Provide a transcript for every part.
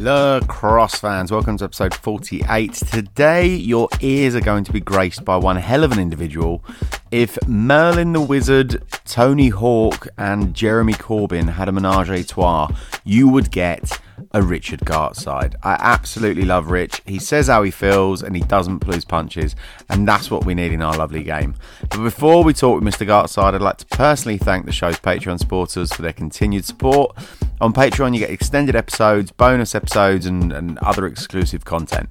Lacrosse fans, welcome to episode 48. Today, your ears are going to be graced by one hell of an individual. If Merlin the Wizard, Tony Hawk, and Jeremy Corbyn had a menage a trois, you would get a Richard Gartside. I absolutely love Rich. He says how he feels and he doesn't lose punches, and that's what we need in our lovely game. But before we talk with Mr. Gartside, I'd like to personally thank the show's Patreon supporters for their continued support. On Patreon, you get extended episodes, bonus episodes, and, and other exclusive content.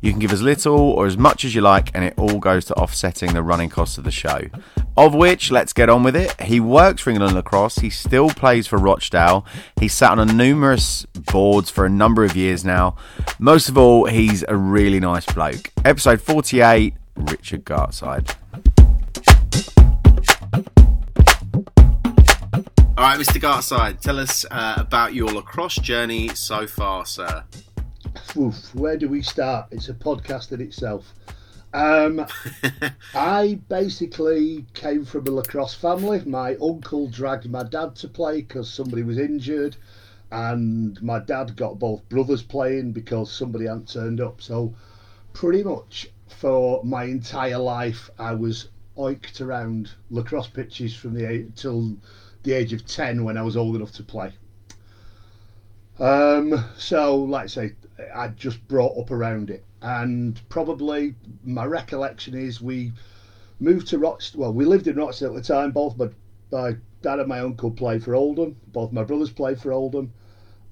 You can give as little or as much as you like, and it all goes to offsetting the running costs of the show. Of which, let's get on with it. He works for England Lacrosse. He still plays for Rochdale. He's sat on a numerous boards for a number of years now. Most of all, he's a really nice bloke. Episode 48 Richard Gartside. All right, Mr. Gartside, tell us uh, about your lacrosse journey so far, sir. Oof, where do we start? It's a podcast in itself. Um, I basically came from a lacrosse family. My uncle dragged my dad to play because somebody was injured, and my dad got both brothers playing because somebody hadn't turned up. So, pretty much for my entire life, I was oiked around lacrosse pitches from the age, till the age of ten when I was old enough to play. Um, so, like I say, I just brought up around it, and probably my recollection is we moved to Rochdale. Well, we lived in Rochdale at the time. Both my, my dad and my uncle played for Oldham. Both my brothers played for Oldham,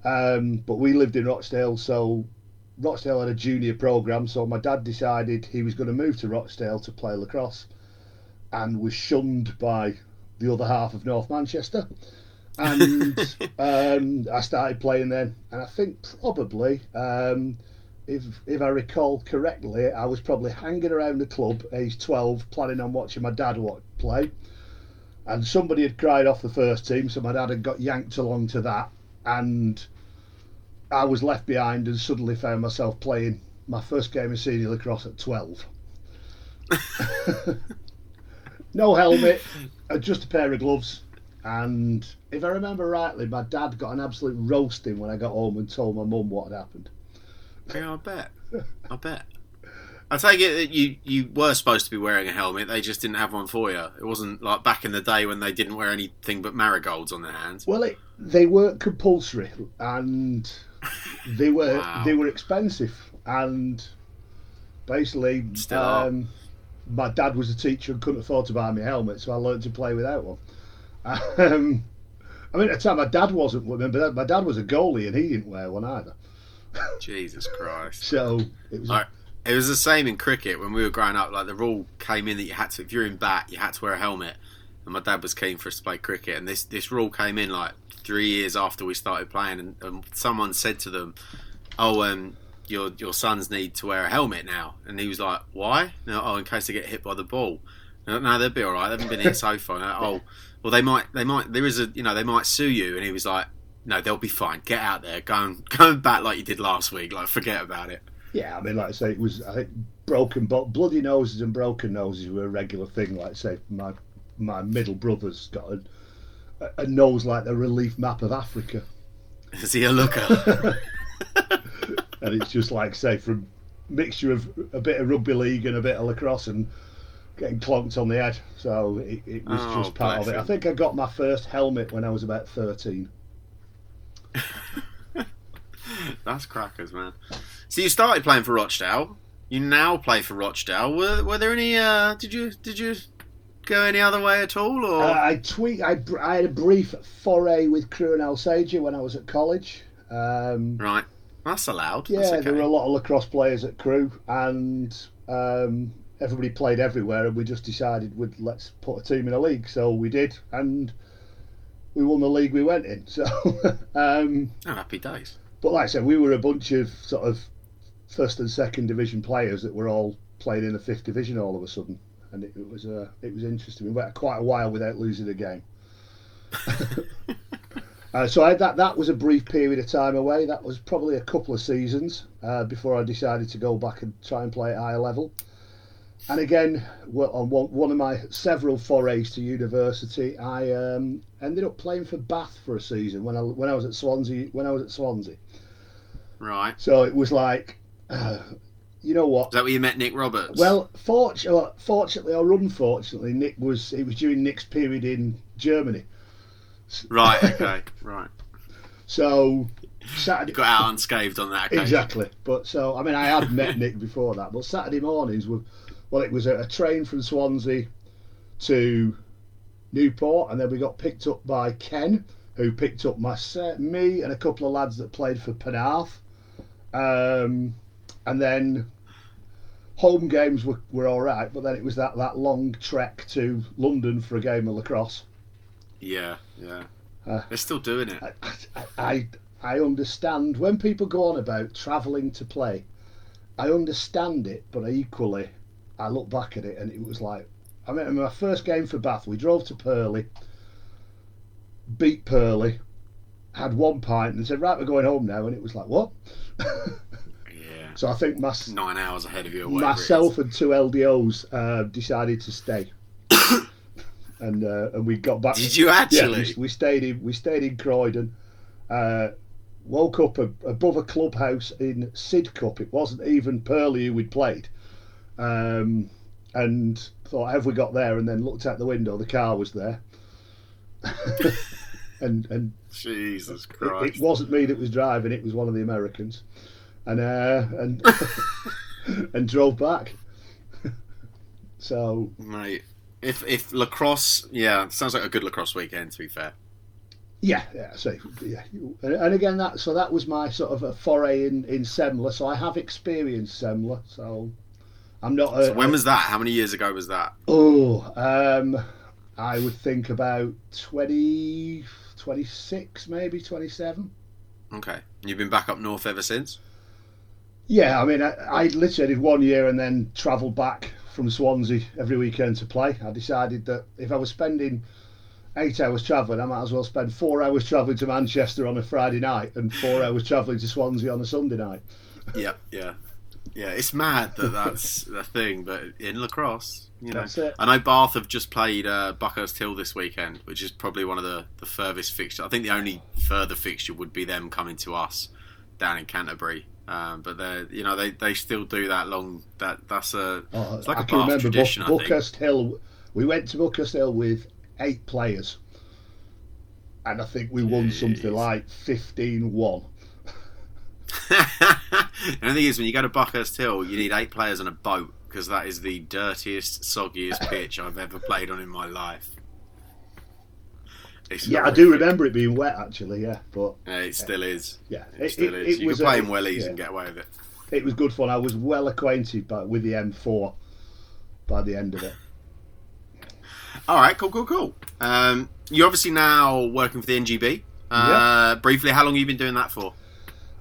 um, but we lived in Rochdale, so Rochdale had a junior program. So my dad decided he was going to move to Rochdale to play lacrosse, and was shunned by the other half of North Manchester and um, I started playing then. And I think probably, um, if if I recall correctly, I was probably hanging around the club, age twelve, planning on watching my dad play. And somebody had cried off the first team, so my dad had got yanked along to that, and I was left behind and suddenly found myself playing my first game of senior lacrosse at twelve. no helmet, just a pair of gloves and if I remember rightly, my dad got an absolute roasting when I got home and told my mum what had happened. Yeah, I bet. I bet. I take it that you, you were supposed to be wearing a helmet. They just didn't have one for you. It wasn't like back in the day when they didn't wear anything but marigolds on their hands. Well, it, they weren't compulsory, and they were wow. they were expensive. And basically, um, my dad was a teacher and couldn't afford to buy me a helmet, so I learned to play without one. Um, I mean, at the time, my dad wasn't with me, but my dad was a goalie and he didn't wear one either. Jesus Christ. so it was. Like, it was the same in cricket when we were growing up. Like the rule came in that you had to, if you're in bat, you had to wear a helmet. And my dad was keen for us to play cricket, and this this rule came in like three years after we started playing. And, and someone said to them, "Oh, um, your your sons need to wear a helmet now." And he was like, "Why?" No, oh, in case they get hit by the ball. No, no they'll be all right. They haven't been hit so far. oh, well, they might, they might. There is a, you know, they might sue you. And he was like, no, they'll be fine. Get out there, go and go and bat like you did last week. Like, forget about it. Yeah, I mean, like I say, it was I think broken, but bloody noses and broken noses were a regular thing. Like I say, my my middle brother's got a, a nose like the relief map of Africa. Is he a looker? and it's just like say from mixture of a bit of rugby league and a bit of lacrosse and getting clonked on the head. So it, it was oh, just part of it. I think I got my first helmet when I was about 13. That's crackers, man. So you started playing for Rochdale. You now play for Rochdale. Were, were there any? Uh, did you did you go any other way at all? Or uh, I tweet. I, I had a brief foray with Crewe and Alsager when I was at college. Um, right, that's allowed. Yeah, that's okay. there were a lot of lacrosse players at Crewe, and um, everybody played everywhere, and we just decided we'd let's put a team in a league. So we did, and we won the league we went in. So um, oh, happy days. But like I said, we were a bunch of sort of first and second division players that were all playing in the fifth division all of a sudden, and it, it was uh, it was interesting. We went quite a while without losing a game. uh, so I, that that was a brief period of time away. That was probably a couple of seasons uh, before I decided to go back and try and play at higher level. And again, on one of my several forays to university, I um, ended up playing for Bath for a season when I when I was at Swansea when I was at Swansea. Right. So it was like, uh, you know what? Is that where you met Nick Roberts? Well, fortunately, fortunately or unfortunately, Nick was it was during Nick's period in Germany. Right. Okay. right. So Saturday got out unscathed on that occasion. exactly. But so I mean, I had met Nick before that, but Saturday mornings were well, it was a, a train from Swansea to Newport, and then we got picked up by Ken, who picked up my set, me and a couple of lads that played for Penarth. Um, and then home games were, were all right, but then it was that, that long trek to London for a game of lacrosse. Yeah. Yeah. Uh, They're still doing it. I, I, I understand when people go on about travelling to play. I understand it, but I equally, I look back at it and it was like, I mean, my first game for Bath, we drove to Purley, beat Purley, had one pint, and said, "Right, we're going home now." And it was like, "What?" Yeah. so I think my, Nine hours ahead of you. or whatever it is. myself and two LDOs uh, decided to stay, and uh, and we got back. Did you Yeah, actually? we, we stayed in we stayed in Croydon. Uh, woke up a, above a clubhouse in Sidcup. It wasn't even Purley who we'd played. Um, and thought, have we got there? And then looked out the window. The car was there. and and Jesus it, Christ. it wasn't me that was driving. It was one of the Americans. And uh, and and drove back. so Mate, if if lacrosse, yeah, sounds like a good lacrosse weekend. To be fair. Yeah, yeah, so yeah, and, again that so that was my sort of a foray in in SEMLA. So I have experienced SEMLA. So I'm not. A, So when was that? How many years ago was that? oh, um, I would think about 20, 26, maybe twenty seven. Okay, you've been back up north ever since. Yeah, I mean, I, I literally did one year and then travelled back from Swansea every weekend to play. I decided that if I was spending eight hours travelling, I might as well spend four hours travelling to Manchester on a Friday night and four hours travelling to Swansea on a Sunday night. Yeah, yeah, yeah. It's mad that that's the thing, but in lacrosse, you know, That's it. I know Bath have just played uh, Buckhurst Hill this weekend, which is probably one of the the furthest fixture. I think the only further fixture would be them coming to us down in Canterbury. Um, but they, you know, they, they still do that long. That that's a Oh, it's like I a can remember tradition. Buck. Buckhurst Hill. We went to Buckhurst Hill with eight players, and I think we won something like 15-1. and the thing is, when you go to Buckhurst Hill, you need eight players on a boat because that is the dirtiest, soggiest pitch I've ever played on in my life. It's Yeah, I do remember it being wet actually. Yeah, but Yeah, it still is. yeah, It, still is. you was can play a- in wellies yeah. and get away with it. it was good fun. I was well acquainted by, with the M4 by the end of it. All right, cool, cool, cool. Um, you're obviously now working for the NGB. Uh, Briefly, how long have you been doing that for?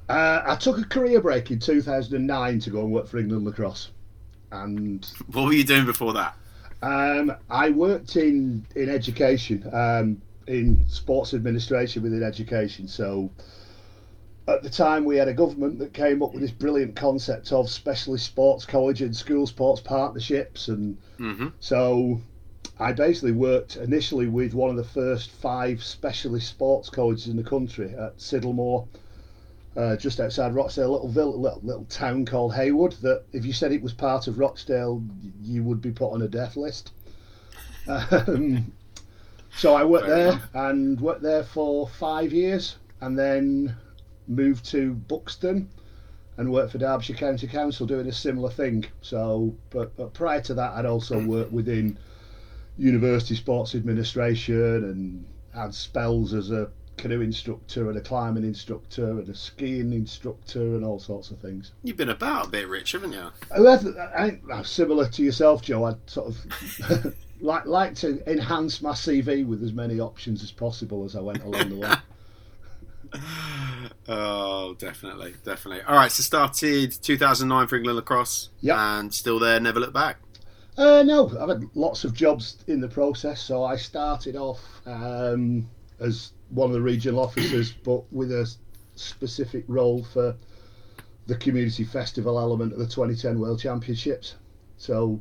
Uh, I took a career break in 2009 to go and work for England Lacrosse, and What were you doing before that? um, I worked in in education, um, in sports administration within education. So at the time, we had a government that came up with this brilliant concept of specialist sports college and school sports partnerships, and hmm So I basically worked initially with one of the first five specialist sports colleges in the country at Siddal Moor, uh, just outside Rochdale, a little, vill- little little town called Heywood. That if you said it was part of Rochdale, you would be put on a death list. Um, so I worked Fair there enough. and worked there for five years, and then moved to Buxton and worked for Derbyshire County Council doing a similar thing. So, but, but prior to that, I'd also worked within university sports administration and had spells as a canoe instructor and a climbing instructor and a skiing instructor and all sorts of things. You've been about a bit, Rich, haven't you? I think uh, similar to yourself, Joe. I'd sort of like like to enhance my CV with as many options as possible as I went along the way. Oh, definitely, definitely. All right, so started 2009 for England lacrosse, Yep. and still there, never looked back. Uh, no, I've had lots of jobs in the process. So I started off um, as one of the regional officers, but with a specific role for the community festival element of the 2010 World Championships. So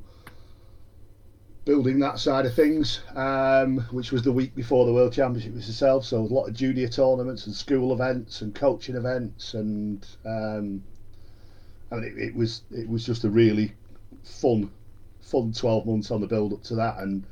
building that side of things, um, which was the week before the World Championship was itself. So a lot of junior tournaments and school events and coaching events, and um, I mean, it, it was it was just a really fun, fun twelve months on the build up to that, and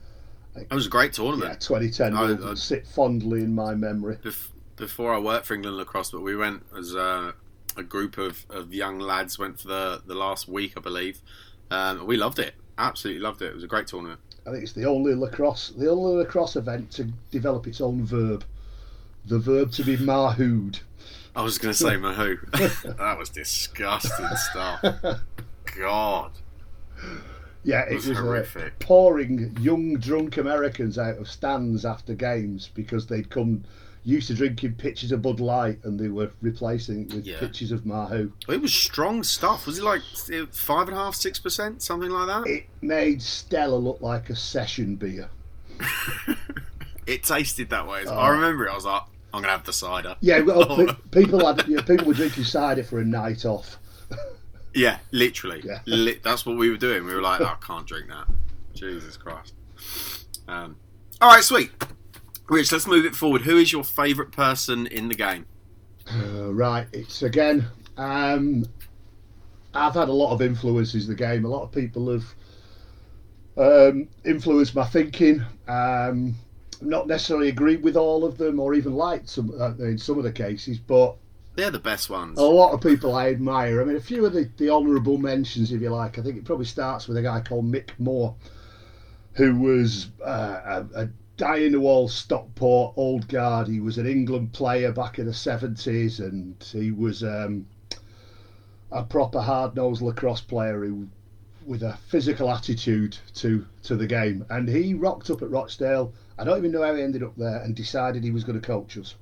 it was a great tournament. Yeah, 2010 I- will I- sit fondly in my memory. Bef- before I worked for England lacrosse, but we went as a, a group of, of young lads went for the the last week, I believe. Um, we loved it, absolutely loved it. It was a great tournament. I think it's the only lacrosse, the only lacrosse event to develop its own verb, the verb to be mahooed. I was going to say Mahoo. that was disgusting stuff. God, Yeah, It it was was, uh, horrific. pouring young drunk Americans out of stands after games because they'd come used to drinking pitchers of Bud Light and they were replacing it with Yeah. pitchers of Mahoo. it was strong stuff. Was it like five and a half, six percent, something like that? It made Stella look like a session beer. It tasted that way. Oh. I remember it. I was like, I'm gonna have the cider. Yeah, well, pe- people had you know, people were drinking cider for a night off. Yeah, literally. Yeah. Li- that's what we were doing. We were like, oh, I can't drink that. Jesus Christ. Um, all right, sweet. Rich, let's move it forward. Who is your favourite person in the game? Uh, right, it's again. Um, I've had a lot of influences in the game. A lot of people have um, influenced my thinking. Um, I'm not necessarily agreed with all of them, or even liked some uh, in some of the cases, but They're the best ones. a lot of people I admire. I mean, a few of the, the honourable mentions, if you like. I think it probably starts with a guy called Mick Moore, who was uh, a, a die in the wall Stockport old guard. He was an England player back in the seventies, and he was um, a proper hard nosed lacrosse player who, with a physical attitude to to the game. And he rocked up at Rochdale. I don't even know how he ended up there, and decided he was going to coach us.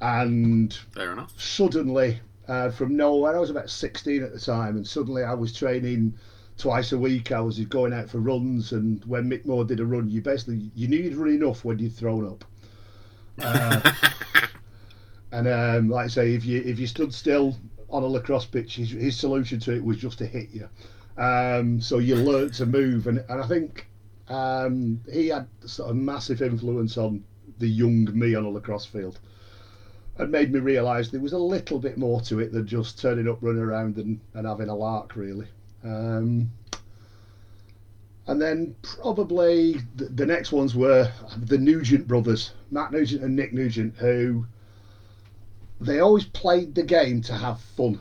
And Fair enough. suddenly uh, from nowhere. I was about 16 at the time, and suddenly I was training twice a week. I was going out for runs, and when Mick Moore did a run, you basically you knew you'd run enough when you'd thrown up. Uh, and um, like I say, if you if you stood still on a lacrosse pitch, his, his solution to it was just to hit you. Um, so you learnt to move, and, and I think um, he had sort of massive influence on the young me on a lacrosse field and made me realise there was a little bit more to it than just turning up, running around, and, and having a lark, really. Um, and then probably the, the next ones were the Nugent brothers, Matt Nugent and Nick Nugent, who they always played the game to have fun,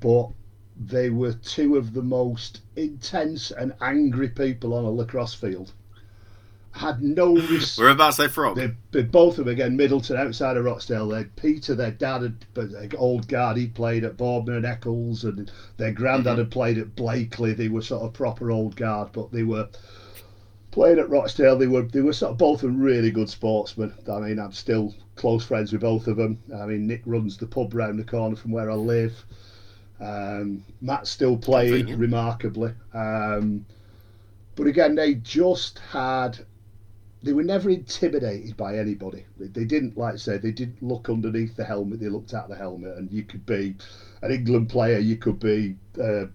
but they were two of the most intense and angry people on a lacrosse field. Had no respect. Whereabouts they from? They, they both of them again, Middleton outside of Rochdale. They Peter, their dad had, like, old guard, he played at Boardman and Eccles, and their granddad had played at Blackley. They were sort of proper old guard, but they were playing at Rochdale. They were they were sort of both really good sportsmen. I mean, I'm still close friends with both of them. I mean, Nick runs the pub round the corner from where I live. Um, Matt's still playing remarkably. Um, but again, they just had they were never intimidated by anybody. They, didn't, like I say, they didn't look underneath the helmet. They looked at the helmet, and you could be an England player, you could be uh,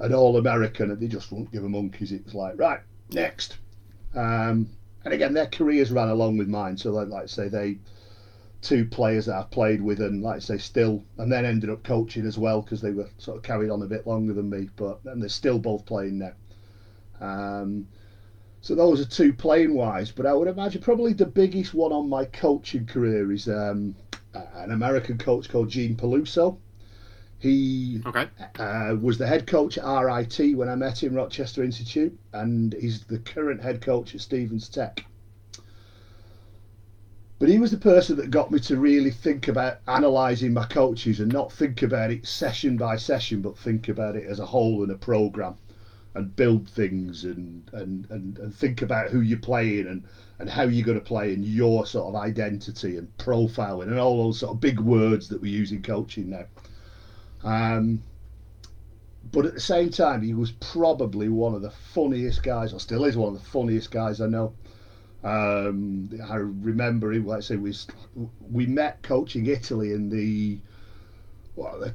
an All American, and they just wouldn't give a monkeys. It was like, right, next. Um, and again, their careers ran along with mine. So, like, like I say, they two players that I've played with, and like I say, still, and then ended up coaching as well because they were sort of carried on a bit longer than me. But and they're still both playing now. Um, so those are two playing wise, but I would imagine probably the biggest one on my coaching career is um, an American coach called Gene Peluso. He Okay. uh, was the head coach at RIT when I met him, Rochester Institute, and he's the current head coach at Stevens Tech. But he was the person that got me to really think about analysing my coaches and not think about it session by session, but think about it as a whole and a programme and build things and, and, and, and think about who you're playing and, and how you're going to play and your sort of identity and profiling and all those sort of big words that we use in coaching now. Um, but at the same time, he was probably one of the funniest guys, or still is one of the funniest guys I know. Um, I remember him, like I say, we we met coaching Italy in the what the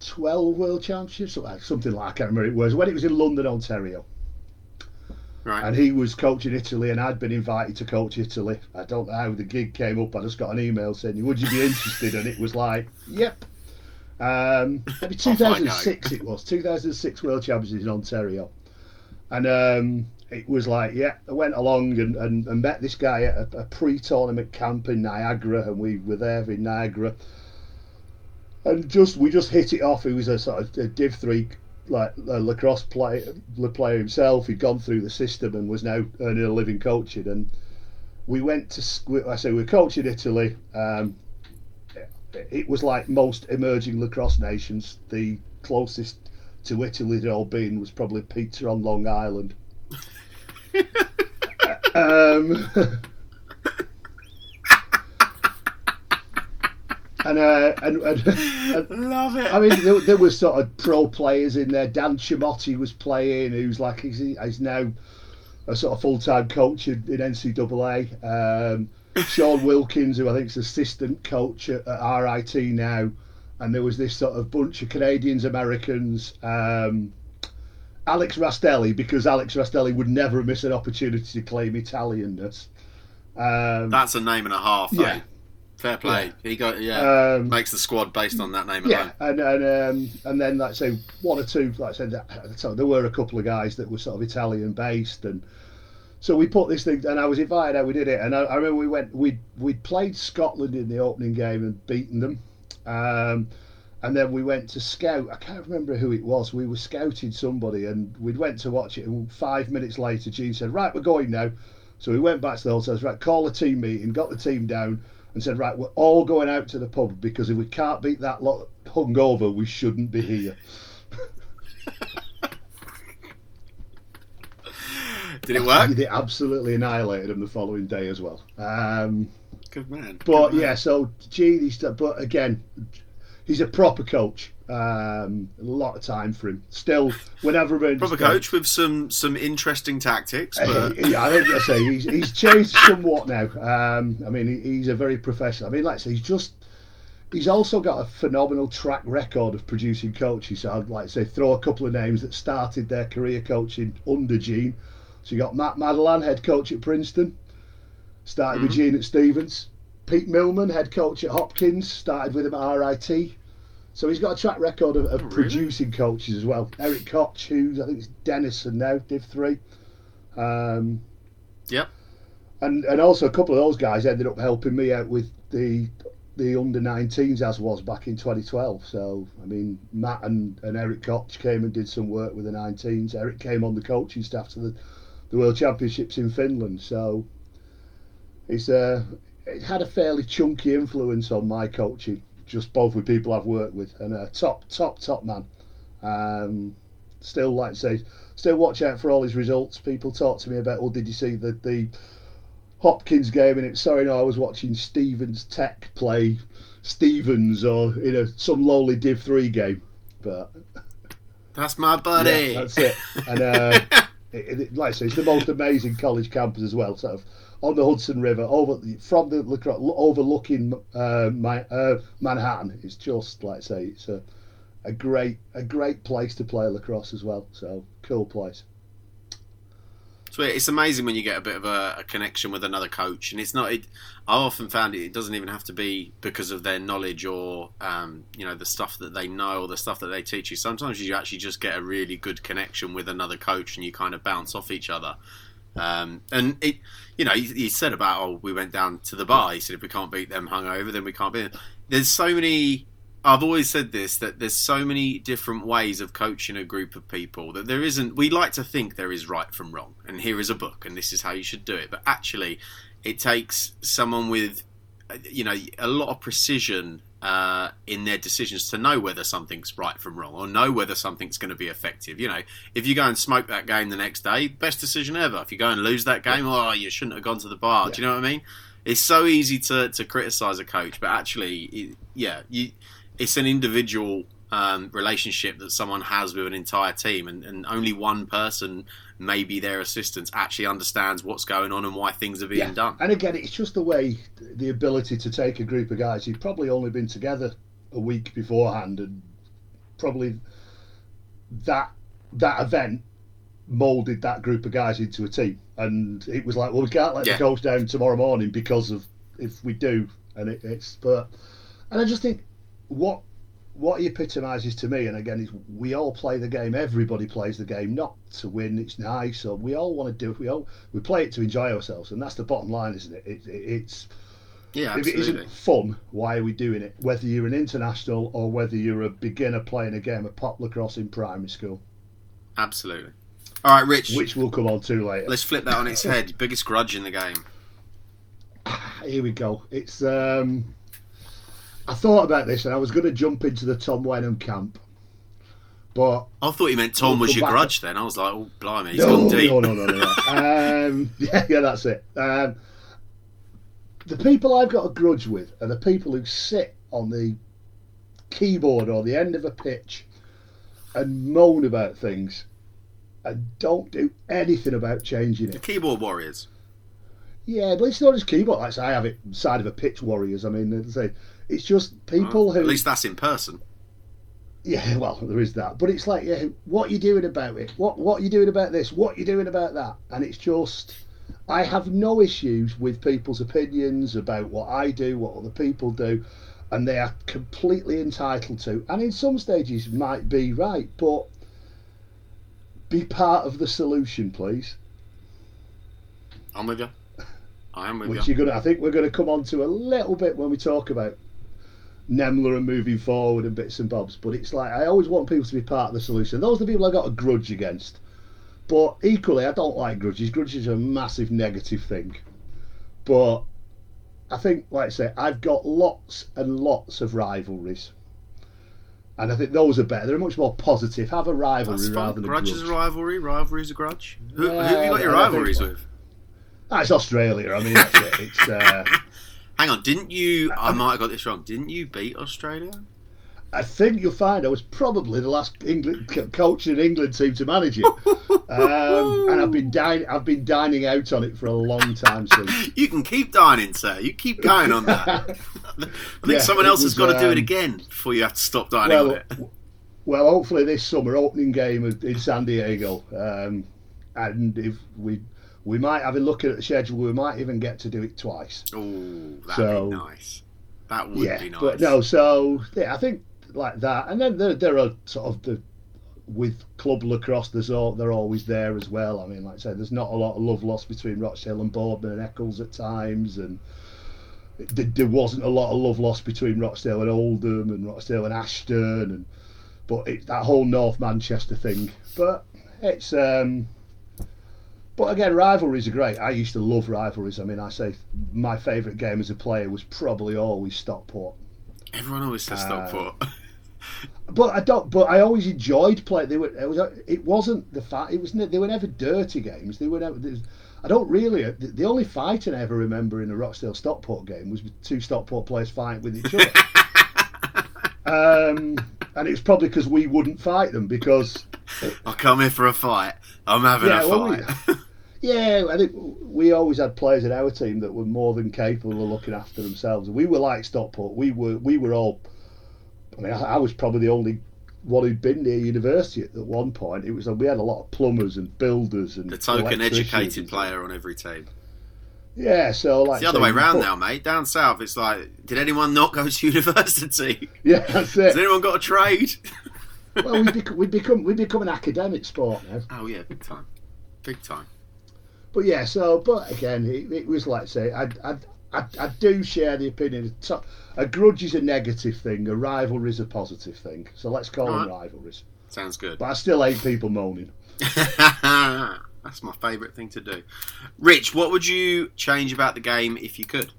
2012 World Championships, something like- something like I can't remember it was when it was in London, Ontario. Right. And he was coaching Italy, and I'd been invited to coach Italy. I don't know how the gig came up. I just got an email saying, "Would you be interested?" and it was like, "Yep." Um, maybe Off I go. 2006 it was 2006 World Championships in Ontario, and um, it was like, yeah, I went along and, and, and met this guy at a, a pre-tournament camp in Niagara, and we were there in Niagara, and just we just hit it off. He was a sort of a Div three like a lacrosse player, player himself. He'd gone through the system and was now earning a living coaching. And we went to, I say we were in Italy. Um, it was like most emerging lacrosse nations. The closest to Italy they'd all been was probably Pizza on Long Island. um, and, uh, and, and, and Love it. I mean, there, there was sort of pro players in there. Dan Chimotti was playing, who's like he's, he's now a sort of full time coach in, in NCAA. Um, Sean Wilkins, who I think is assistant coach at, at RIT now, and there was this sort of bunch of Canadians, Americans. Um, Alex Rastelli, because Alex Rastelli would never miss an opportunity to claim Italianness. Um, That's a name and a half. Yeah. Yeah. Fair play. He got yeah. um, makes the squad based on that name Yeah, alone. and and um, and then like I say one or two, like I said, so there were a couple of guys that were sort of Italian based, and so we put this thing, and I was invited out. We did it, and I, I remember we went, we we played Scotland in the opening game and beaten them, um, and then we went to scout. I can't remember who it was. We were scouting somebody, and we went to watch it. And five minutes later, Gene said, "Right, we're going now." So we went back to the hotel. "Right, call a team meeting." Got the team down and said, "Right, we're all going out to the pub because if we can't beat that lot hungover, we shouldn't be here." Did it work? They absolutely annihilated them the following day as well. Um, Good man. but Good man. yeah, so he's, but again, he's a proper coach. Um, a lot of time for him. Still, whenever proper coach with some some interesting tactics. But yeah, I think I say he's, he's changed somewhat now. Um, I mean, he's a very professional. I mean, like I say, he's just he's also got a phenomenal track record of producing coaches. So I'd like to say throw a couple of names that started their career coaching under Gene. So you got Matt Madalon, head coach at Princeton, started with Gene at Stevens. Pete Milliman, head coach at Hopkins, started with him at RIT. So he's got a track record of, of Oh, really? producing coaches as well. Eric Koch, who's I think it's Denison now, Div three. Um, yep. and and also a couple of those guys ended up helping me out with the the under 19s as was back in 2012 so i mean matt and, and eric koch came and did some work with the 19s eric came on the coaching staff to the, the world championships in finland so it's uh it had a fairly chunky influence on my coaching just both with people i've worked with and a top top top man um still like I say still watch out for all his results people talk to me about oh did you see the the Hopkins game, and it's sorry, no, I was watching Stevens Tech play Stevens or in a some lowly Div three game, but That's my buddy. yeah, that's it. And uh, it, it, like I say, it's the most amazing college campus as well. Sort of on the Hudson River, over from the overlooking uh, my, uh, Manhattan. It's just like I say, it's a a great a great place to play lacrosse as well. So cool place. So it's amazing when you get a bit of a, a connection with another coach, and it's not. It, I often found it. It doesn't even have to be because of their knowledge or um, you know the stuff that they know or the stuff that they teach you. Sometimes you actually just get a really good connection with another coach, and you kind of bounce off each other. Um, and it, you know, he, he said about oh, we went down to the bar. He said if we can't beat them hungover, then we can't beat them. There's so many. I've always said this that there's so many different ways of coaching a group of people that there isn't. We like to think there is right from wrong, and here is a book, and this is how you should do it. But actually, it takes someone with, you know, a lot of precision uh, in their decisions to know whether something's right from wrong, or know whether something's going to be effective. You know, if you go and smoke that game the next day, best decision ever. If you go and lose that game, oh, you shouldn't have gone to the bar. Do you know what I mean? It's so easy to to criticize a coach, but actually, it, yeah, you it's an individual um, relationship that someone has with an entire team, and, and only one person, maybe their assistants, actually understands what's going on and why things are being done. And again, it's just the way, the ability to take a group of guys who've probably only been together a week beforehand, and probably that that event moulded that group of guys into a team, and it was like, well, we can't let Yeah. the coach down tomorrow morning because of if we do, and it, it's but, and I just think what what he epitomises to me, and again, is we all play the game. Everybody plays the game, not to win. It's nice, or we all want to do it. We all we play it to enjoy ourselves, and that's the bottom line, isn't it? it, it it's Yeah, if it absolutely. isn't fun, why are we doing it? Whether you're an international or whether you're a beginner playing a game of pop lacrosse in primary school, Absolutely. All right, Rich. which we'll come on to later. Let's flip that on its head. Biggest grudge in the game. Here we go. It's um, I thought about this and I was going to jump into the Tom Wenham camp, but I thought you meant Tom was your grudge. Then I was like, oh blimey, he's no, gone deep. no, no, no, no. no. um, yeah, yeah, that's it. Um, the people I've got a grudge with are the people who sit on the keyboard or the end of a pitch and moan about things and don't do anything about changing The it. keyboard warriors. Yeah, but it's not just keyboard. Like I I have it side of a pitch warriors. I mean, I say, it's just people Well, who. At least that's in person. Yeah, well, there is that, but it's like, yeah, what you doing about it? What what you doing about this? What are you doing about that? And it's just, I have no issues with people's opinions about what I do, what other people do, and they are completely entitled to, and in some stages might be right, but be part of the solution, please. I'm with you. I am with Which you. you're gonna, I think we're going to come on to a little bit when we talk about NEMLA and moving forward and bits and bobs. But it's like I always want people to be part of the solution. Those are the people I got a grudge against. But equally, I don't like grudges. Grudges are a massive negative thing. But I think, like I say, I've got lots and lots of rivalries. And I think those are better. They're much more positive. Have a rivalry That's rather than a Grudge grudge. is a rivalry. Rivalry is a grudge. Who, who have you got your and I think- rivalries with? Ah, it's Australia. I mean, that's it. It's. Uh, Hang on, didn't you? I might have got this wrong. Didn't you beat Australia? I think you'll find I was probably the last England co- coach in England team to manage it, um, and I've been dining. I've been dining out on it for a long time since. You can keep dining, sir. You keep going on that. I think Yeah, someone else has got to do it um, again before you have to stop dining on well, it. well, hopefully this summer opening game in San Diego, um, and if we we might have a look at the schedule, we might even get to do it twice. Oh, that'd So- be nice. That would yeah, be nice. but no, so yeah, I think like that, and then there, there are sort of the with club lacrosse. There's all they're always there as well. I mean, like I said, there's not a lot of love lost between Rochdale and Boardman and Eccles at times, and there, there wasn't a lot of love lost between Rochdale and Oldham and Rochdale and Ashton, and but it's that whole North Manchester thing. But it's um. But again, rivalries are great. I used to love rivalries. I mean, I say my favourite game as a player was probably always Stockport. Everyone always says Uh, Stockport. But I don't. But I always enjoyed playing. They were. It was. It wasn't the fact. It was. They were never dirty games. They were never. was- I don't really. The, the only fighting I ever remember in a Rochdale Stockport game was two Stockport players fighting with each other. um, and it was probably because we wouldn't fight them because I come here for a fight. I'm having Yeah, a well, fight. Yeah, I think we always had players in our team that were more than capable of looking after themselves. We were like Stockport. We were we were all. I mean, I, I was probably the only one who'd been near university at, at one point. It was we had a lot of plumbers and builders and the token educated player on every team. Yeah, so like It's the other so way you round put- now, mate. Down south, it's like, did anyone not go to university? Yeah, that's it. Has anyone got a trade? well, we bec- we become we become an academic sport now. Oh yeah, big time, big time. But yeah, so but again, it, it was like say I I, I I do share the opinion. So- A grudge is a negative thing. A rivalry is a positive thing. So let's call them rivalries. Sounds good. But I still hate people moaning. That's my favourite thing to do. Rich, what would you change about the game if you could?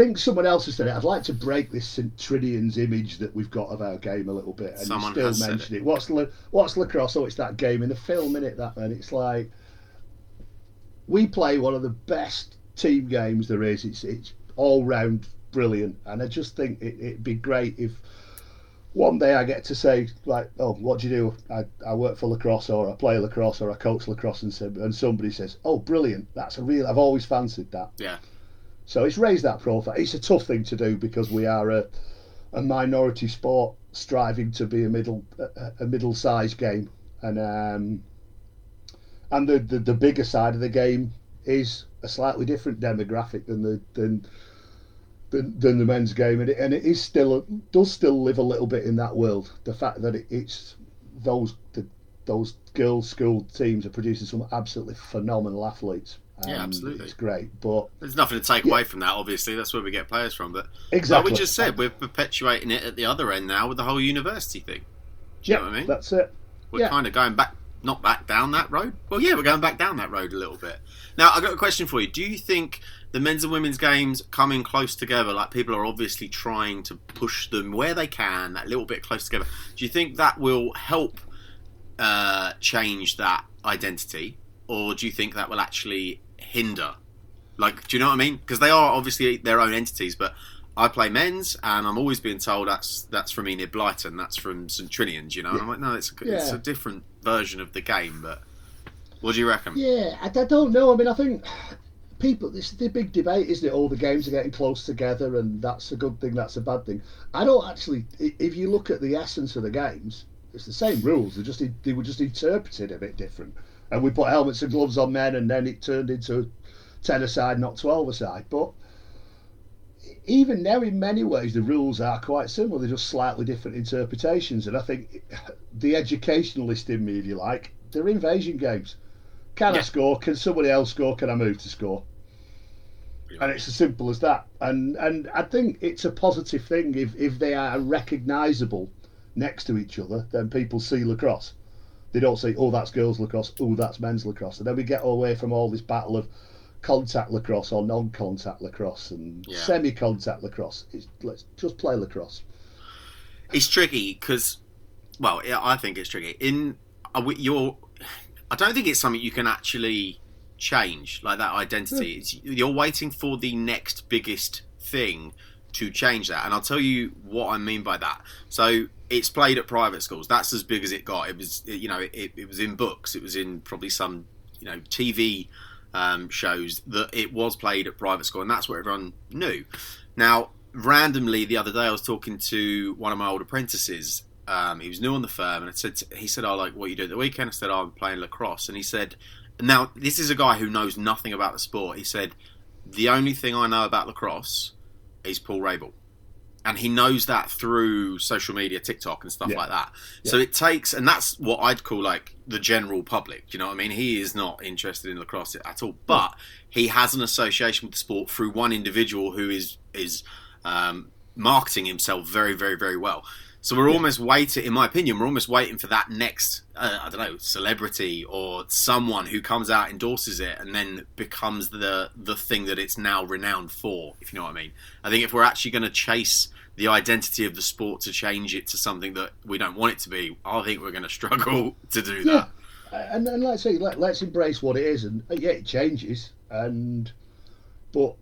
I think someone else has said it. I'd like to break this Trinian's image that we've got of our game a little bit, and Someone you has still said mentioned it. What's la- what's lacrosse? Oh, it's that game in the film, it that man. It's like we play one of the best team games there is. It's it's all round brilliant, and I just think it, it'd be great if one day I get to say like, oh, what do you do? I, I work for lacrosse, or I play lacrosse, or I coach lacrosse, and, and somebody says, oh, brilliant, that's a real. I've always fancied that. Yeah. So it's raised that profile. It's a tough thing to do because we are a, a minority sport striving to be a middle a, a middle sized game. and um, and the, the the bigger side of the game is a slightly different demographic than the than than, than the men's game, and it, and it is still does still live a little bit in that world. The fact that it, it's those the, those girls' school teams are producing some absolutely phenomenal athletes. Yeah, Um, absolutely. It's great, but There's nothing to take away from that, obviously. That's where we get players from. But exactly like we just said, we're perpetuating it at the other end now with the whole university thing. do yeah, know what I mean? that's it. We're Yeah. kind of going back, not back down that road. Well, yeah, we're going back down that road a little bit. Now, I've got a question for you. Do you think the men's and women's games coming close together, like people are obviously trying to push them where they can, that little bit close together, do you think that will help uh, change that identity? Or do you think that will actually hinder? Like, do you know what I mean? Because they are obviously their own entities, but I play men's, and I'm always being told that's that's from Enid Blyton, that's from St Trinians, you know. And I'm like, no, it's a, it's a different version of the game. But what do you reckon? Yeah, I, I don't know. I mean, I think people. This is the big debate, isn't it? All the games are getting close together, and that's a good thing. That's a bad thing. I don't actually. If you look at the essence of the games, it's the same rules. They just they were just interpreted a bit different. And we put helmets and gloves on men, and then it turned into ten aside, not twelve aside. But even now, in many ways, the rules are quite similar. They're just slightly different interpretations. And I think the educationalist in me, if you like, they're invasion games. Can I score? Can somebody else score? Can I move to score? And it's as simple as that. And and I think it's a positive thing if, if they are recognisable next to each other, then people see lacrosse. They don't say, oh, that's girls lacrosse, oh, that's men's lacrosse. And then we get away from all this battle of contact lacrosse or non contact lacrosse and Yeah. semi contact lacrosse. It's, let's just play lacrosse. It's tricky because, well, I think it's tricky. In your, I don't think it's something you can actually change like that identity. It's, you're waiting for the next biggest thing to change that, and I'll tell you what I mean by that. So it's played at private schools. That's as big as it got. It was, you know, it, it was in books. It was in probably some, you know, TV um, shows that it was played at private school, and that's what everyone knew. Now, randomly, the other day, I was talking to one of my old apprentices. Um, he was new on the firm, and I said, he said, "I like what you do at the weekend." I said, "I'm playing lacrosse," and he said, "Now, this is a guy who knows nothing about the sport." He said, "The only thing I know about lacrosse is Paul Rabil." And he knows that through social media, TikTok and stuff Yeah. like that. So it takes, and that's what I'd call like the general public. You know what I mean? He is not interested in lacrosse at all, but he has an association with the sport through one individual who is is um, marketing himself very, very, very well. So we're almost waiting, in my opinion, we're almost waiting for that next, uh, I don't know, celebrity or someone who comes out, endorses it, and then becomes the the thing that it's now renowned for. If you know what I mean. I think if we're actually going to chase the identity of the sport to change it to something that we don't want it to be, I think we're going to struggle to do Yeah. that. And, and let's say let, let's embrace what it is, and uh, yeah, it changes, and but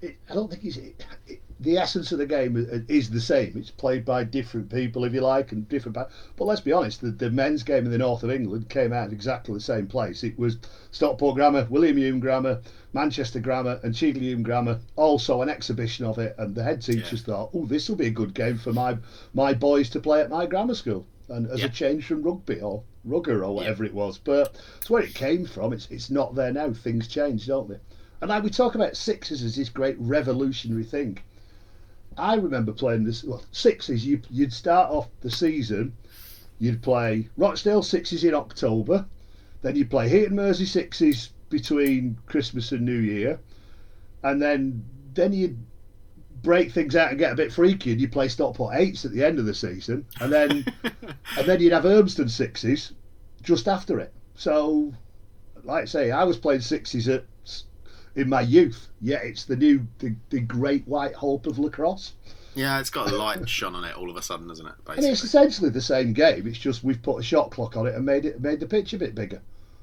it, I don't think it's it, it, the essence of the game is, the same. It's played by different people, if you like, and different. But let's be honest, the, the men's game in the north of England came out exactly the same place. It was Stockport Grammar, William Hulme Grammar, Manchester Grammar, and Cheadle Hulme Grammar. Also an exhibition of it, and the head teachers thought, "Oh, this will be a good game for my my boys to play at my grammar school." And as Yeah. a change from rugby or rugger or whatever it was, but it's where it came from. It's it's not there now. Things change, don't they? And like we talk about sixes as this great revolutionary thing. I remember playing this well, sixes. You you'd start off the season, you'd play Rochdale sixes in October, then you'd play Heaton Mersey sixes between Christmas and New Year, and then then you'd break things out and get a bit freaky, and you play Stockport eights at the end of the season, and then and then you'd have Urmston sixes just after it. So, like I say, I was playing sixes at in my youth. Yeah, it's the new the, the great white hope of lacrosse, Yeah, it's got a light shone on it all of a sudden, doesn't it? Basically. and it's essentially the same game. It's just we've put a shot clock on it and made it made the pitch a bit bigger.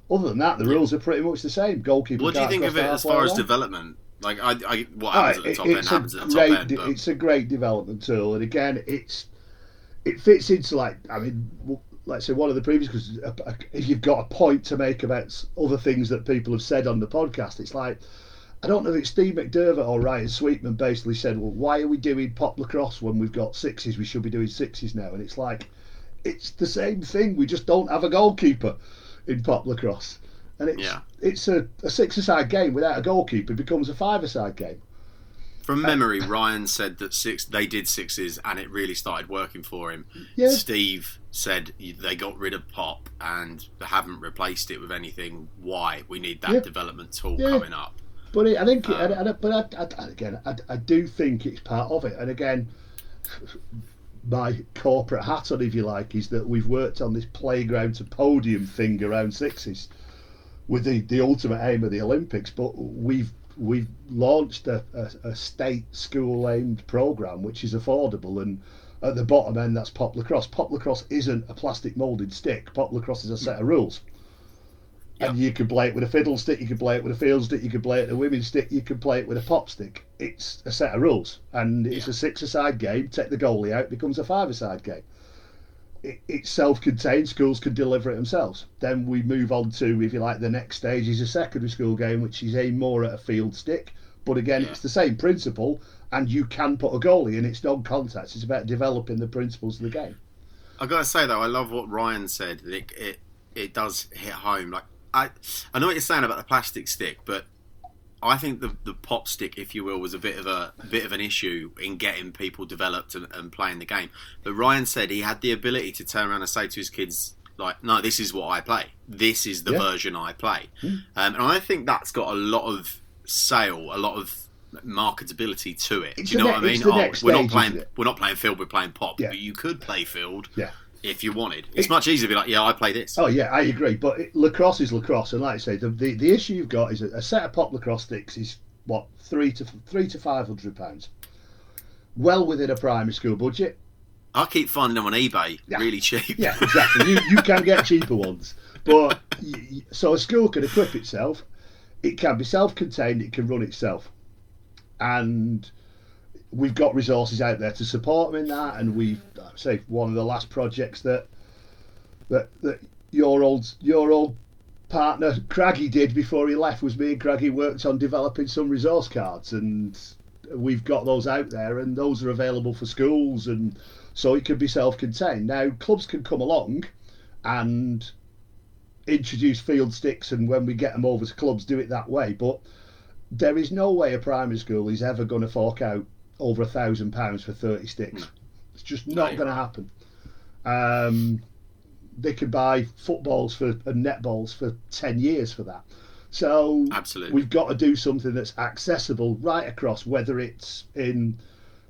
Other than that, the rules are pretty much the same. Goalkeeper. What do you think of it as far as development? Like, I, I what Oh, happens at the top end happens at the top end. But It's a great development tool, and again, it's it fits into like I mean, w- let's say one of the previous because if you've got a point to make about other things that people have said on the podcast, it's like I don't know if it's Steve McDermott or Ryan Sweetman basically said, well, why are we doing pop lacrosse when we've got sixes? We should be doing sixes now, and it's like it's the same thing. We just don't have a goalkeeper in pop lacrosse, and it's Yeah. it's a, a six-a-side game without a goalkeeper. It becomes a five-a-side game. From memory, Ryan said that six they did sixes and it really started working for him. Yeah. Steve said they got rid of pop and haven't replaced it with anything. Why? We need that Yeah. development tool Yeah. coming up. But it, I think, Um, but I, I, again, I, I do think it's part of it. And again, my corporate hat on, if you like, is that we've worked on this playground to podium thing around sixes, with the, the ultimate aim of the Olympics. But we've we've launched a, a, a state school aimed program which is affordable and. At the bottom end, that's pop lacrosse. Pop lacrosse isn't a plastic molded stick. Pop lacrosse is a set of rules. And you can play it with a fiddle stick, you can play it with a field stick, you can play it with a women's stick, you can play it with a pop stick. It's a set of rules, and it's a six-a-side game. Take the goalie out, it becomes a five-a-side game. It, it's self-contained. Schools can deliver it themselves. Then we move on to, if you like, the next stage is a secondary school game, which is aimed more at a field stick. But again, Yeah. it's the same principle, and you can put a goalie in. It's non-contact. It's about developing the principles of the game. I gotta say though, I love what Ryan said. It it, it does hit home. Like I I know what you're saying about the plastic stick, but I think the the pop stick, if you will, was a bit of a bit of an issue in getting people developed and, and playing the game. But Ryan said he had the ability to turn around and say to his kids. Like no, this is what I play. This is the Yeah. version I play, um, and I think that's got a lot of sale, a lot of marketability to it. It's Do you know what I mean? Oh, we're not playing. We're not playing field. We're playing pop. Yeah. But you could play field Yeah. If you wanted. It's much easier to be like, yeah, I play this. Oh yeah, I agree. But it, lacrosse is lacrosse, and like I say, the, the, the issue you've got is a, a set of pop lacrosse sticks is what three to three to five hundred pounds, well within a primary school budget. I keep finding them on eBay, Yeah. really cheap. Yeah, exactly. you you can get cheaper ones, but so a school can equip itself. It can be self-contained. It can run itself, and we've got resources out there to support them in that. And we've say one of the last projects that that that your old your old partner Craggy did before he left was me and Craggy worked on developing some resource cards and we've got those out there and those are available for schools and so it can be self-contained now clubs can come along and introduce field sticks and when we get them over to clubs do it that way but there is no way a primary school is ever going to fork out over a thousand pounds for 30 sticks. It's just not going to happen. Um, they could buy footballs for and netballs for 10 years for that. So Absolutely. we've got to do something that's accessible right across whether it's in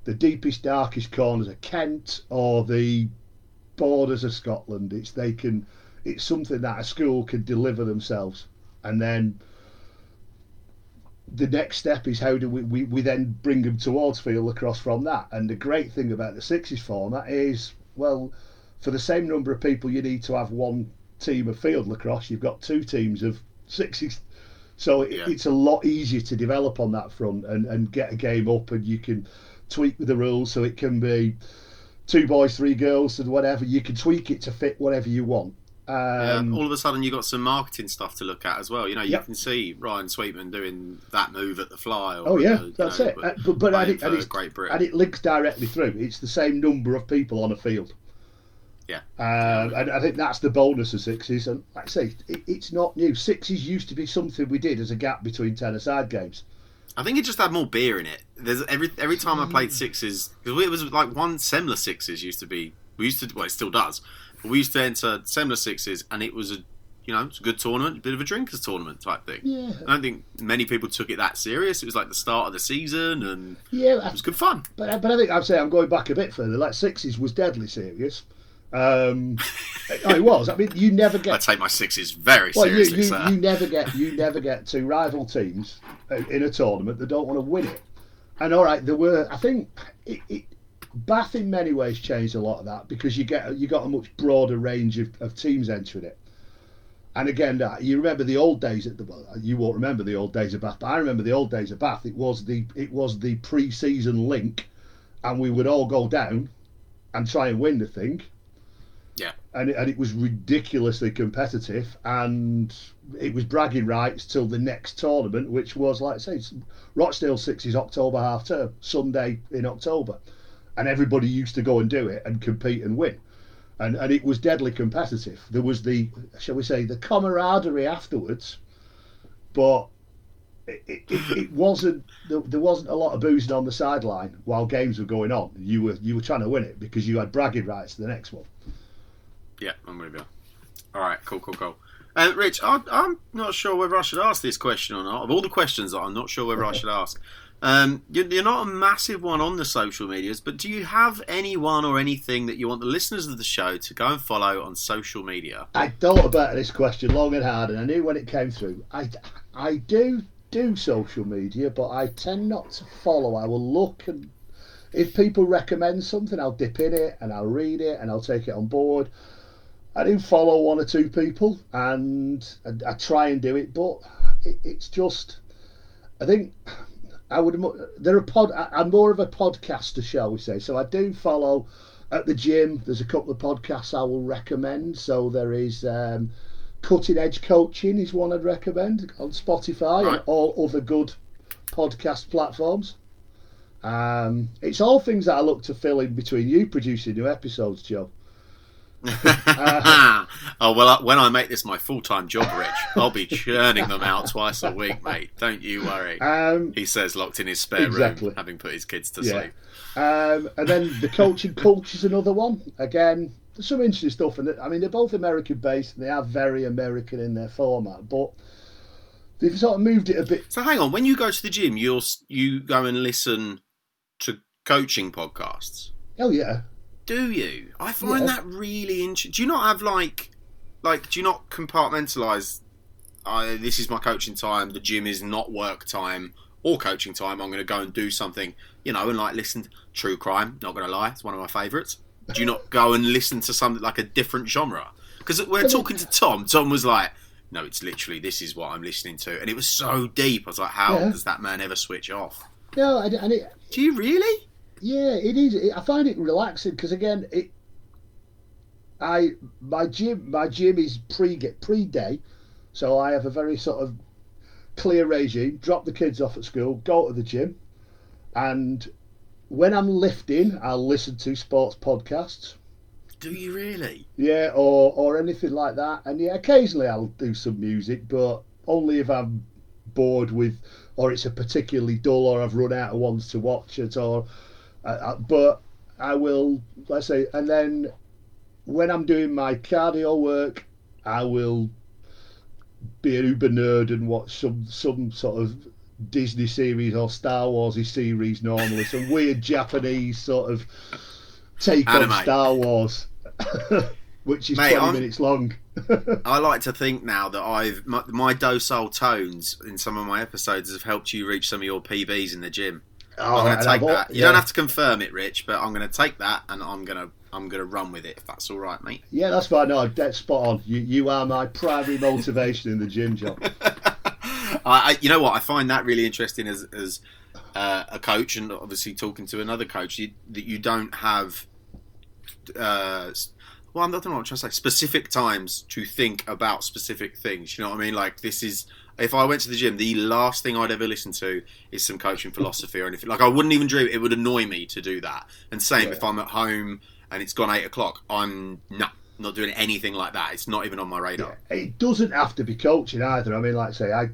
the deepest darkest corners of Kent or the borders of Scotland. It's they can it's something that a school can deliver themselves and then the next step is how do we, we, we then bring them towards field lacrosse from that. And the great thing about the sixes format is well for the same number of people you need to have one team of field lacrosse. You've got two teams of sixes. So it, Yeah. it's a lot easier to develop on that front and, and get a game up and you can tweak the rules so it can be two boys three girls and whatever. You can tweak it to fit whatever you want Yeah, um, all of a sudden, you got some marketing stuff to look at as well. You know, you Yep. can see Ryan Sweetman doing that move at the fly. Or, Oh yeah, you that's know, it. Uh, but but and it, and it's, Great Britain. and it links directly through. It's the same number of people on a field. Yeah. Um, and I think that's the bonus of sixes. And like I say, it, it's not new. Sixes used to be something we did as a gap between ten aside games. I think it just had more beer in it. There's every every time I played sixes because it was like one SEMLA sixes used to be. We used to well, it still does. We used to enter SEMLA sixes, and it was a you know it's a good tournament, a bit of a drinkers tournament type thing. Yeah. I don't think many people took it that serious. It was like the start of the season, and Yeah, it was good fun. but but I think I'd say I'm going back a bit further. Like sixes was deadly serious. Um, oh, it was. I mean, you never get. I take my sixes very Well, seriously, you, sir. you never get you never get two rival teams uh, in a tournament that don't want to win it. And all right, there were I think it, it, Bath in many ways changed a lot of that because you get you got a much broader range of, of teams entering it. And again, uh, you remember the old days at the well, you won't remember the old days of Bath, but I remember the old days of Bath. It was the it was the pre-season link, and we would all go down and try and win the thing yeah, and it, and it was ridiculously competitive, and it was bragging rights till the next tournament, which was like I say, Rochdale Six is October half term, Sunday in October, and everybody used to go and do it and compete and win. and and it was deadly competitive. There was the shall we say the camaraderie afterwards, but it, it, it wasn't there, there wasn't a lot of boozing on the sideline while games were going on. You were you were trying to win it because you had bragging rights to the next one. Yeah, I'm with you. All right, cool, cool, cool. Uh, Rich, I, I'm not sure whether I should ask this question or not. Of all the questions, I'm not sure whether I should ask. Um, you're, not a massive one on the social medias, but do you have anyone or anything that you want the listeners of the show to go and follow on social media? I thought about this question long and hard, and I knew when it came through. I, I do do social media, but I tend not to follow. I will look and if people recommend something, I'll dip in it and I'll read it and I'll take it on board. I do follow one or two people, and I, I try and do it, but it, it's just. I think I would. They're a pod. I'm more of a podcaster, shall we say? So I do follow at the gym. There's a couple of podcasts I will recommend. So there is um, Cutting Edge Coaching is one I'd recommend on Spotify Right. and all other good podcast platforms. Um, it's all things that I look to fill in between you producing new episodes, Joe. oh well, when I make this my full-time job, Rich, I'll be churning them out twice a week, mate. Don't you worry. Um, He says, locked in his spare Exactly. room, having put his kids to Yeah. sleep. Um, and then the coaching culture is another one. Again, there's some interesting stuff, and I mean they're both American based and they are very American in their format, but they've sort of moved it a bit. So hang on, when you go to the gym, you'll you go and listen to coaching podcasts. Oh yeah, Do you? I find Yeah. that really interesting. Do you not have like, like, do you not compartmentalize? I this is my coaching time. The gym is not work time or coaching time. I'm going to go and do something, you know, and like listen to true crime. Not going to lie, it's one of my favourites. Do you not go and listen to something like a different genre? Because we're talking to Tom. Tom was like. No, it's literally this is what I'm listening to, and it was so deep. I was like, "How Yeah. does that man ever switch off?" no, and it, Do you really? Yeah, it is. I find it relaxing because again, it. I my gym my gym is pre pre day, so I have a very sort of clear regime. Drop the kids off at school, go to the gym, and when I'm lifting, I'll listen to sports podcasts. Do you really? Yeah, or or anything like that. And yeah, occasionally I'll do some music, but only if I'm bored with, or it's a particularly dull, or I've run out of ones to watch it, or. Uh, uh, but I will, let's say, and then when I'm doing my cardio work, I will be an uber nerd and watch some some sort of Disney series or Star Warsy series normally, some weird Japanese sort of take Anime. on Star Wars, which is Mate, 20 I'm- minutes long. I like to think now that I've my, my docile tones in some of my episodes have helped you reach some of your PBs in the gym. Oh, I'm going to take that. You yeah. don't have to confirm it, Rich, but I'm going to take that and I'm going to I'm going to run with it if that's all right, mate. Yeah, that's fine. No, that's spot on. You you are my primary motivation in the gym, John. I, I, you know what? I find that really interesting as as uh, a coach, and obviously talking to another coach, you, that you don't have. Uh, well, I'm not know what I'm trying to say. Specific times to think about specific things. You know what I mean? Like this is. If I went to the gym, the last thing I'd ever listen to is some coaching philosophy or anything. Like I wouldn't even dream. It would annoy me to do that. And same Yeah. if I'm at home and it's gone eight o'clock. I'm no, not doing anything like that. It's not even on my radar. It doesn't have to be coaching either. I mean, like I say, I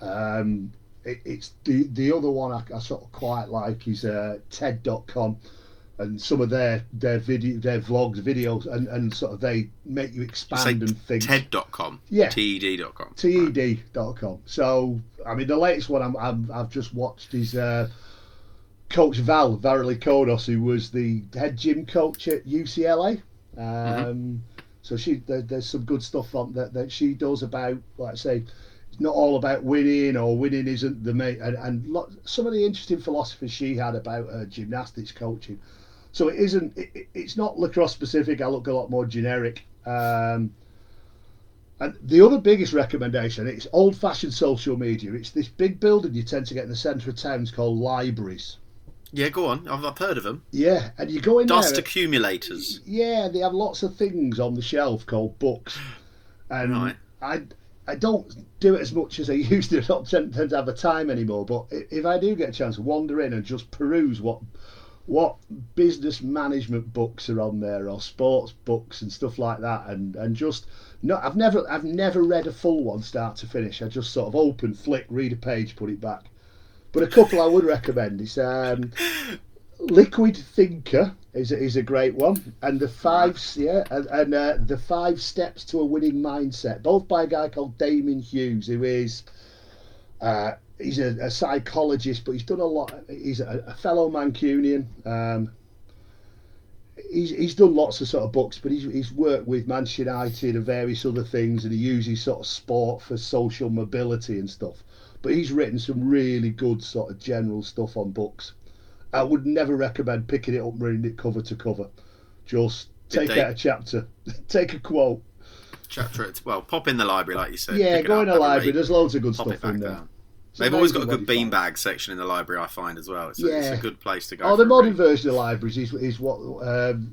um, it, it's the the other one I, I sort of quite like is uh, TED.com, and some of their their video their vlogs videos and, and sort of they make you expand and think. TED.com. Yeah. TED.com. TED.com. So, I mean, the latest one I'm, I'm, I've just watched is uh, Coach Val Valorie Kondos, who was the head gym coach at UCLA. Um, So she there, there's some good stuff on that that she does about, like I say, it's not all about winning or winning isn't the main, and, and lot, some of the interesting philosophies she had about uh, gymnastics coaching. So it isn't, it, it- it's not lacrosse specific. I look a lot more generic. Um, and the other biggest recommendation, it's old fashioned social media. It's this big building you tend to get in the centre of towns called libraries. Yeah, go on. I've, I've heard of them. Yeah, and you go in Dust there. accumulators. Yeah, they have lots of things on the shelf called books, and Right. I I don't do it as much as I used to. I don't tend, tend to have the time anymore. But if I do get a chance, wander in and just peruse what what business management books are on there or sports books and stuff like that. And and just no I've never I've never read a full one start to finish. I just sort of open flick read a page put it back. But a couple I would recommend is um, Liquid Thinker is a, is a great one. And the five yeah and, and uh, the five steps to a winning mindset both by a guy called Damian Hughes who is uh, he's a, a, psychologist, but he's done a lot. He's a, a fellow Mancunian. Um, he's, he's done lots of sort of books, but he's, he's worked with Manchester United and various other things, and he uses sort of sport for social mobility and stuff. But he's written some really good sort of general stuff on books. I would never recommend picking it up and reading it cover to cover. Just take out a chapter, take a quote. Chapter, well, pop in the library, like you said. Yeah, go in the library. There's loads of good stuff in there. Down. They've always got a good beanbag section in the library, I find as well. It's a, yeah. it's a good place to go. Oh, the modern version of libraries is, is what um,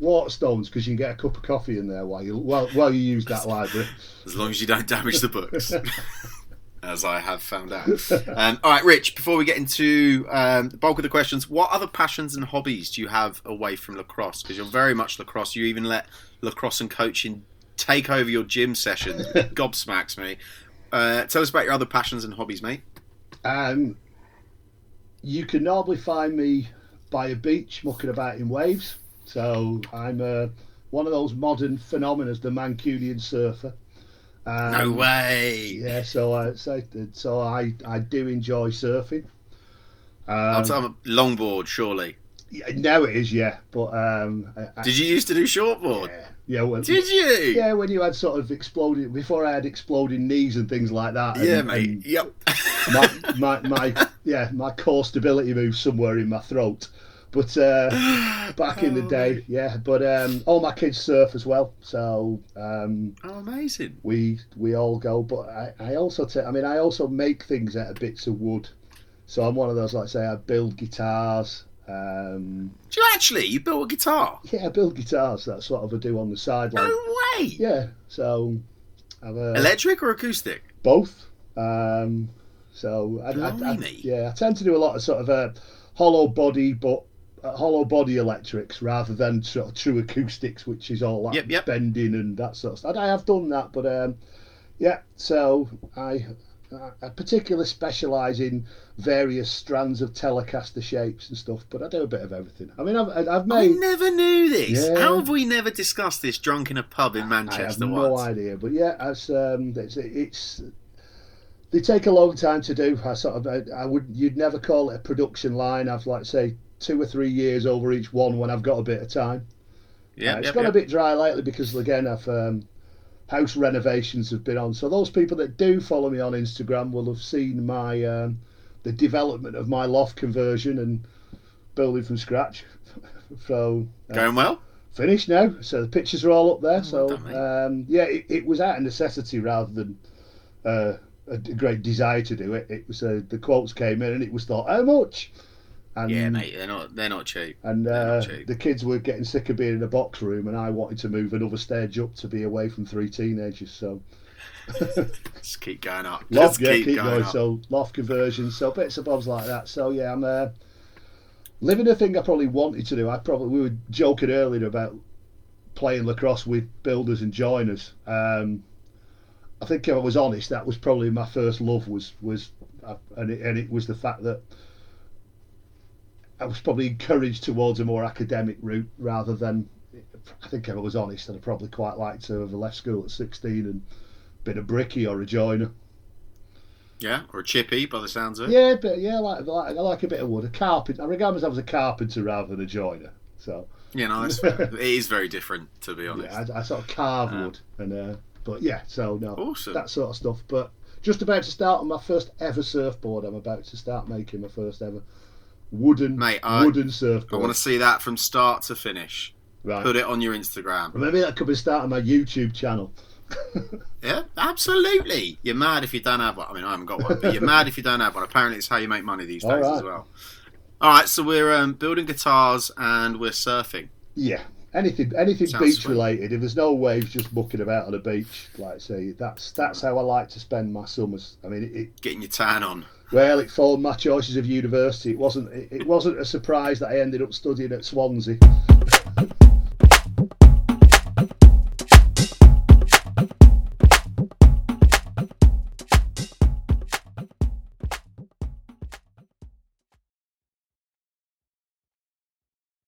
Waterstones because you can get a cup of coffee in there while you while, while you use that library. As long as you don't damage the books. as I have found out. Um, all right, Rich, before we get into um, the bulk of the questions, what other passions and hobbies do you have away from lacrosse? Because you're very much lacrosse. You even let lacrosse and coaching take over your gym sessions. Gobsmacks me. Uh, tell us about your other passions and hobbies, mate. Um, you can normally find me by a beach mucking about in waves. So I'm uh, one of those modern phenomena, the Mancunian surfer. Um, no way. Yeah, so I so, so I I do enjoy surfing. Um, I'm a longboard, surely. Yeah, now it is, yeah. But um, I, did you used to do shortboard? Yeah, yeah. Well, did you? Yeah, when you had sort of exploded before I had exploding knees and things like that. Yeah, mate. And yep. my, my, my yeah my core stability moves somewhere in my throat. But uh, back in the oh, day, yeah. But um, all my kids surf as well, so um, oh, amazing. We we all go, but I, I also t- I mean I also make things out of bits of wood. So I'm one of those like say I build guitars. Um, do you actually? You built a guitar? Yeah, I build guitars. That's what I do on the side. No way. Yeah. So, I've, uh, electric or acoustic? Both. Um, so, I, I, I, yeah, I tend to do a lot of sort of a uh, hollow body, but uh, hollow body electrics rather than sort of true acoustics, which is all that yep, yep. bending and that sort of stuff. I have done that, but um, yeah. So I I particularly specialise in various strands of Telecaster shapes and stuff, but I do a bit of everything. I mean, I've, I've made. I never knew this. Yeah. How have we never discussed this drunk in a pub in Manchester? I have no idea, but yeah, as um, it's, it's, they take a long time to do. I sort of, I, I, would, you'd never call it a production line. I've like say two or three years over each one when I've got a bit of time. Yeah, uh, it's yep, got yep. a bit dry lately because again I've. Um, house renovations have been on. So those people that do follow me on Instagram will have seen my um, the development of my loft conversion and building from scratch. so uh, going well. Finished now, so the pictures are all up there. Oh, so um, yeah, it, it, was out of necessity rather than uh, a great desire to do it. It was uh, the quotes came in and it was thought how much. And, yeah, mate, they're not they're not cheap. And uh, not cheap. the kids were getting sick of being in a box room, and I wanted to move another stage up to be away from three teenagers. So just keep going up. Loft, yeah, keep, keep going. going. So loft conversions, so bits and bobs like that. So yeah, I'm uh, living a thing I probably wanted to do. I probably we were joking earlier about playing lacrosse with builders and joiners. Um, I think if I was honest, that was probably my first love. Was was uh, and it, and it was the fact that I was probably encouraged towards a more academic route rather than. I think if I was honest, I'd probably quite like to have left school at 16 and been a bricky or a joiner. Yeah, or a chippy by the sounds of it. Yeah, but yeah, I like, like I like a bit of wood. A carpenter. I regard myself as a carpenter rather than a joiner. So. Yeah, no, it is very different to be honest. Yeah, I, I sort of carve um, wood, and uh, but yeah, so no, awesome. that sort of stuff. But just about to start on my first ever surfboard. I'm about to start making my first ever wooden Mate, I, wooden surfboard. I want to see that from start to finish. Right. Put it on your Instagram. maybe that could be starting my YouTube channel. yeah, absolutely. You're mad if you don't have one. I mean, I haven't got one, but you're mad if you don't have one. Apparently, it's how you make money these days right. as well. All right, so we're um, building guitars and we're surfing. Yeah, anything anything Sounds beach sweet. related. If there's no waves, just mucking about on a beach, like I say, that's that's how I like to spend my summers. I mean, it, getting your tan on. Well, it formed my choices of university. It wasn't. It, it wasn't a surprise that I ended up studying at Swansea.